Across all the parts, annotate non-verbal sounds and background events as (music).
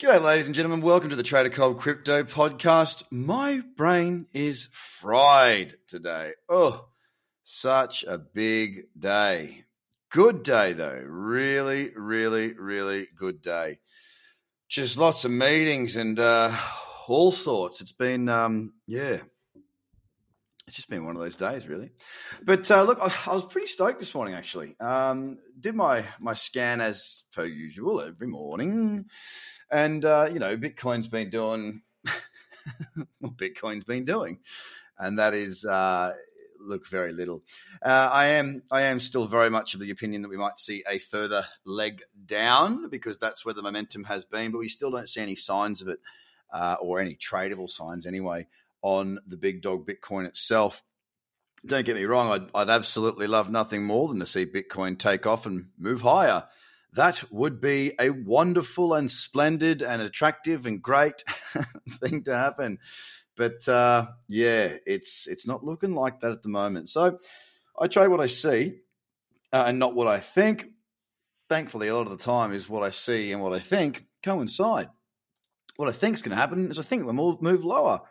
G'day, ladies and gentlemen. Welcome to the Trader Cobb Crypto Podcast. My brain is fried today. Oh, such a big day. Good day, though. Really, really, really good day. Just lots of meetings and uh, all sorts. It's been, um, yeah, it's just been one of those days, really. But uh, look, I, I, was pretty stoked this morning. Actually, um, did my my scan as per usual every morning, and uh, you know, Bitcoin's been doing (laughs) what Bitcoin's been doing, and that is uh, look very little. Uh, I am I am still very much of the opinion that we might see a further leg down because that's where the momentum has been, but we still don't see any signs of it. Uh, or any tradable signs anyway on the big dog Bitcoin itself. Don't get me wrong, I'd, I'd absolutely love nothing more than to see Bitcoin take off and move higher. That would be a wonderful and splendid and attractive and great (laughs) thing to happen. But uh, yeah, it's it's not looking like that at the moment. So I trade what I see uh, and not what I think. Thankfully, a lot of the time is what I see and what I think coincide. What I think is going to happen is I think we'll move lower.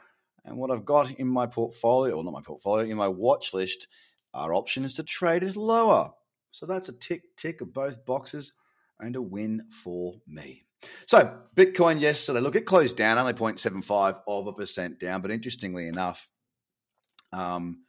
And what I've got in my portfolio, or not my portfolio, in my watch list, are options to trade it lower. So that's a tick tick of both boxes and a win for me. So Bitcoin yesterday, look, it closed down only 0.75 of a percent down, but interestingly enough, um,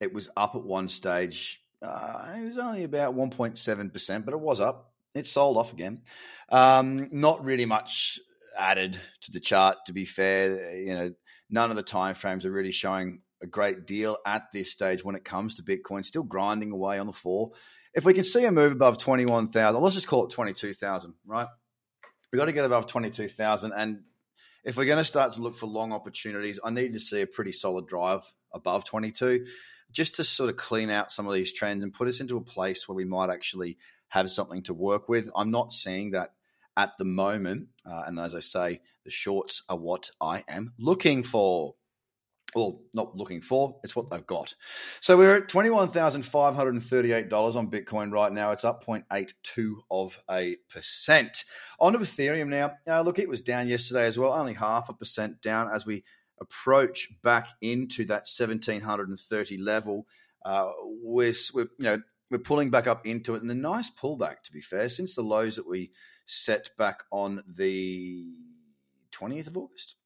it was up at one stage. Uh, it was only about 1.7%, but it was up. It sold off again. Um, not really much added to the chart, to be fair. You know, none of the time frames are really showing a great deal at this stage when it comes to Bitcoin, still grinding away on the fall. If we can see a move above 21,000, let's just call it 22,000, right? We've got to get above 22,000. And if we're going to start to look for long opportunities, I need to see a pretty solid drive above 22 just to sort of clean out some of these trends and put us into a place where we might actually have something to work with. I'm not seeing that at the moment. Uh, and as I say, the shorts are what I am looking for. Well, not looking for, it's what they've got. So we're at $21,538 on Bitcoin right now. It's up 0.82 of a percent. On to Ethereum now. Uh, look, it was down yesterday as well, only half a percent down as we approach back into that 1730 level. Uh, we're, we're, you know, we're pulling back up into it, and a nice pullback, to be fair, since the lows that we set back on the 20th of August.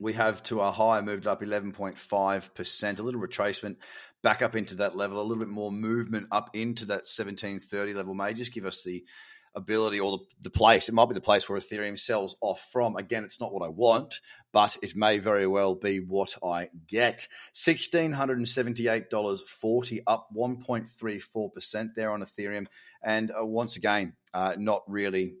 We have to our high moved up 11.5%, a little retracement back up into that level, a little bit more movement up into that 1730 level may just give us the ability or the, the, place. It might be the place where Ethereum sells off from. Again, it's not what I want, but it may very well be what I get. $1,678.40, up 1.34% there on Ethereum. And uh, once again, uh, not really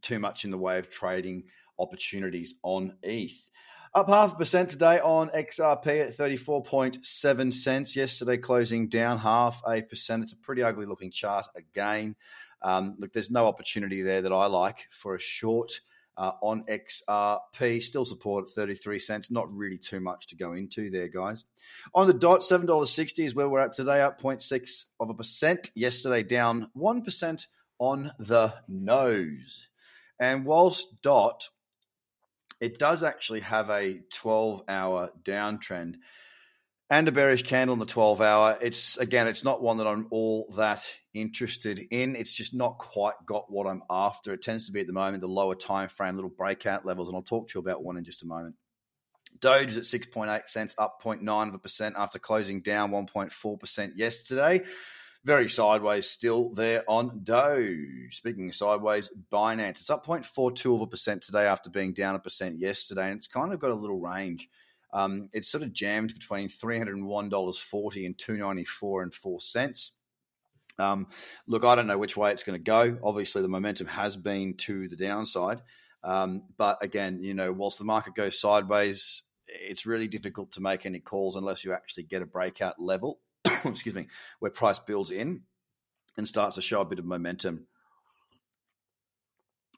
too much in the way of trading opportunities on ETH. Up half a percent today on XRP at 34.7 cents. Yesterday closing down half a percent. It's a pretty ugly looking chart again. Um, look, there's no opportunity there that I like for a short uh, on XRP. Still support at 33 cents. Not really too much to go into there, guys. On the dot, $7.60 is where we're at today, up 0.6 of a percent. Yesterday, down 1% on the nose. And whilst dot, it does actually have a 12 hour downtrend and a bearish candle in the 12 hour. It's again, it's not one that I'm all that interested in. It's just not quite got what I'm after. It tends to be at the moment the lower time frame, little breakout levels, and I'll talk to you about one in just a moment. Doge is at 6.8 cents, up 0.9 of a percent after closing down 1.4% yesterday. Very sideways still there on Doge. Speaking of sideways, Binance, it's up 0.42 of a percent today after being down a percent yesterday, and it's kind of got a little range um, it's sort of jammed between $301.40 and $294 and 4 cents. Um, look, I don't know which way it's going to go. Obviously, the momentum has been to the downside. Um, but again, you know, whilst the market goes sideways, it's really difficult to make any calls unless you actually get a breakout level, (coughs) excuse me, where price builds in and starts to show a bit of momentum.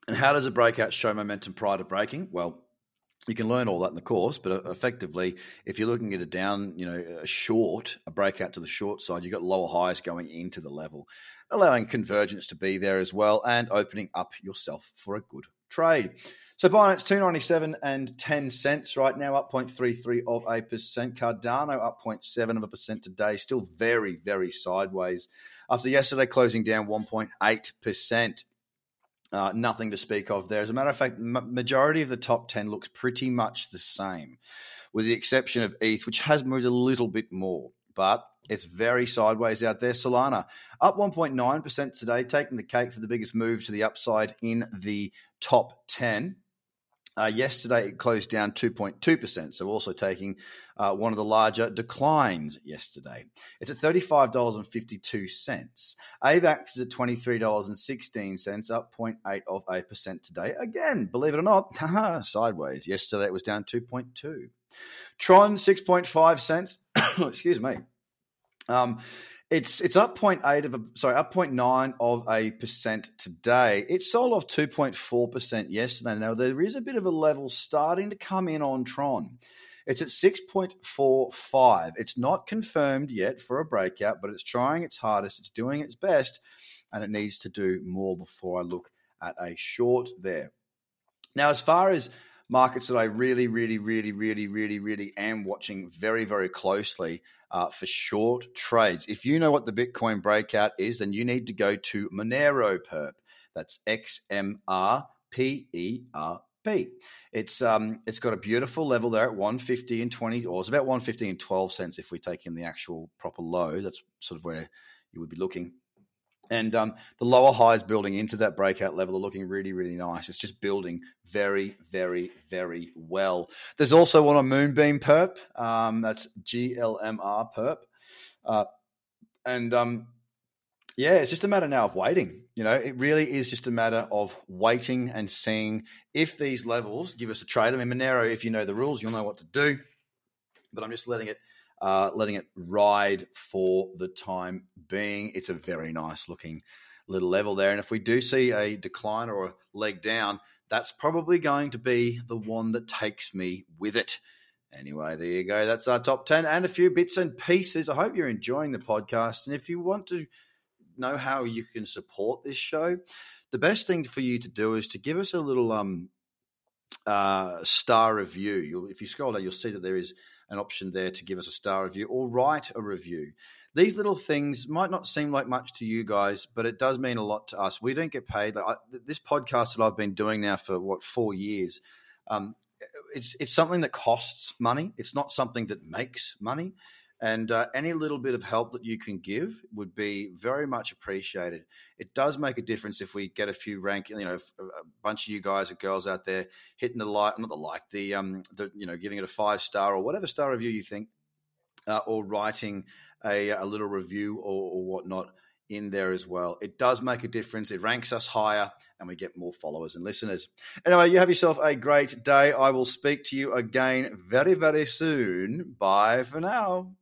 And how does a breakout show momentum prior to breaking? Well, you can learn all that in the course, but uh, effectively, if you're looking at a down, you know, a short, a breakout to the short side, you've got lower highs going into the level, allowing convergence to be there as well and opening up yourself for a good trade. So Binance 297 and 10 cents right now, up 0.33 of a percent. Cardano up 0.7 of a percent today, still very, very sideways. After yesterday closing down 1.8%. Uh, nothing to speak of there. As a matter of fact, majority of the top 10 looks pretty much the same, with the exception of ETH, which has moved a little bit more. But it's very sideways out there. Solana up 1.9% today, taking the cake for the biggest move to the upside in the top 10. Uh, yesterday, it closed down 2.2%, so also taking uh, one of the larger declines yesterday. It's at $35.52. AVAX is at $23.16, up 0.8 of a percent today. Again, believe it or not, (laughs) sideways. Yesterday, it was down 2.2. Tron, 6.5 cents. (coughs) Excuse me. Um, it's it's up 0.8 of a sorry up 0.9 of a percent today. It sold off 2.4 percent yesterday. Now there is a bit of a level starting to come in on Tron. It's at 6.45. It's not confirmed yet for a breakout, but it's trying its hardest. It's doing its best, and it needs to do more before I look at a short there. Now, as far as markets that I really, really, really, really, really, really am watching very, very closely uh, for short trades. If you know what the Bitcoin breakout is, then you need to go to Monero Perp. That's X M R P E R P. It's um it's got a beautiful level there at 150 and 20 or it's about 150 and 12 cents if we take in the actual proper low. That's sort of where you would be looking. And um, the lower highs building into that breakout level are looking really, really nice. It's just building very, very, very well. There's also one on Moonbeam Perp. Um, that's GLMR Perp. Uh, and um, yeah, it's just a matter now of waiting. You know, it really is just a matter of waiting and seeing if these levels give us a trade. I mean, Monero, if you know the rules, you'll know what to do. But I'm just letting it uh, letting it ride for the time being. It's a very nice looking little level there. And if we do see a decline or a leg down, that's probably going to be the one that takes me with it. Anyway, there you go. That's our top 10 and a few bits and pieces. I hope you're enjoying the podcast. And if you want to know how you can support this show, the best thing for you to do is to give us a little um, uh, star review. You'll, if you scroll down, you'll see that there is an option there to give us a star review or write a review. These little things might not seem like much to you guys, but it does mean a lot to us. We don't get paid. Like I, this podcast that I've been doing now for what four years, um, it's it's something that costs money. It's not something that makes money. And uh, any little bit of help that you can give would be very much appreciated. It does make a difference if we get a few rank, you know, a bunch of you guys or girls out there hitting the like, not the like, the um, the you know, giving it a five star or whatever star review you think, uh, or writing a, a little review or, or whatnot in there as well. It does make a difference. It ranks us higher and we get more followers and listeners. Anyway, you have yourself a great day. I will speak to you again very, very soon. Bye for now.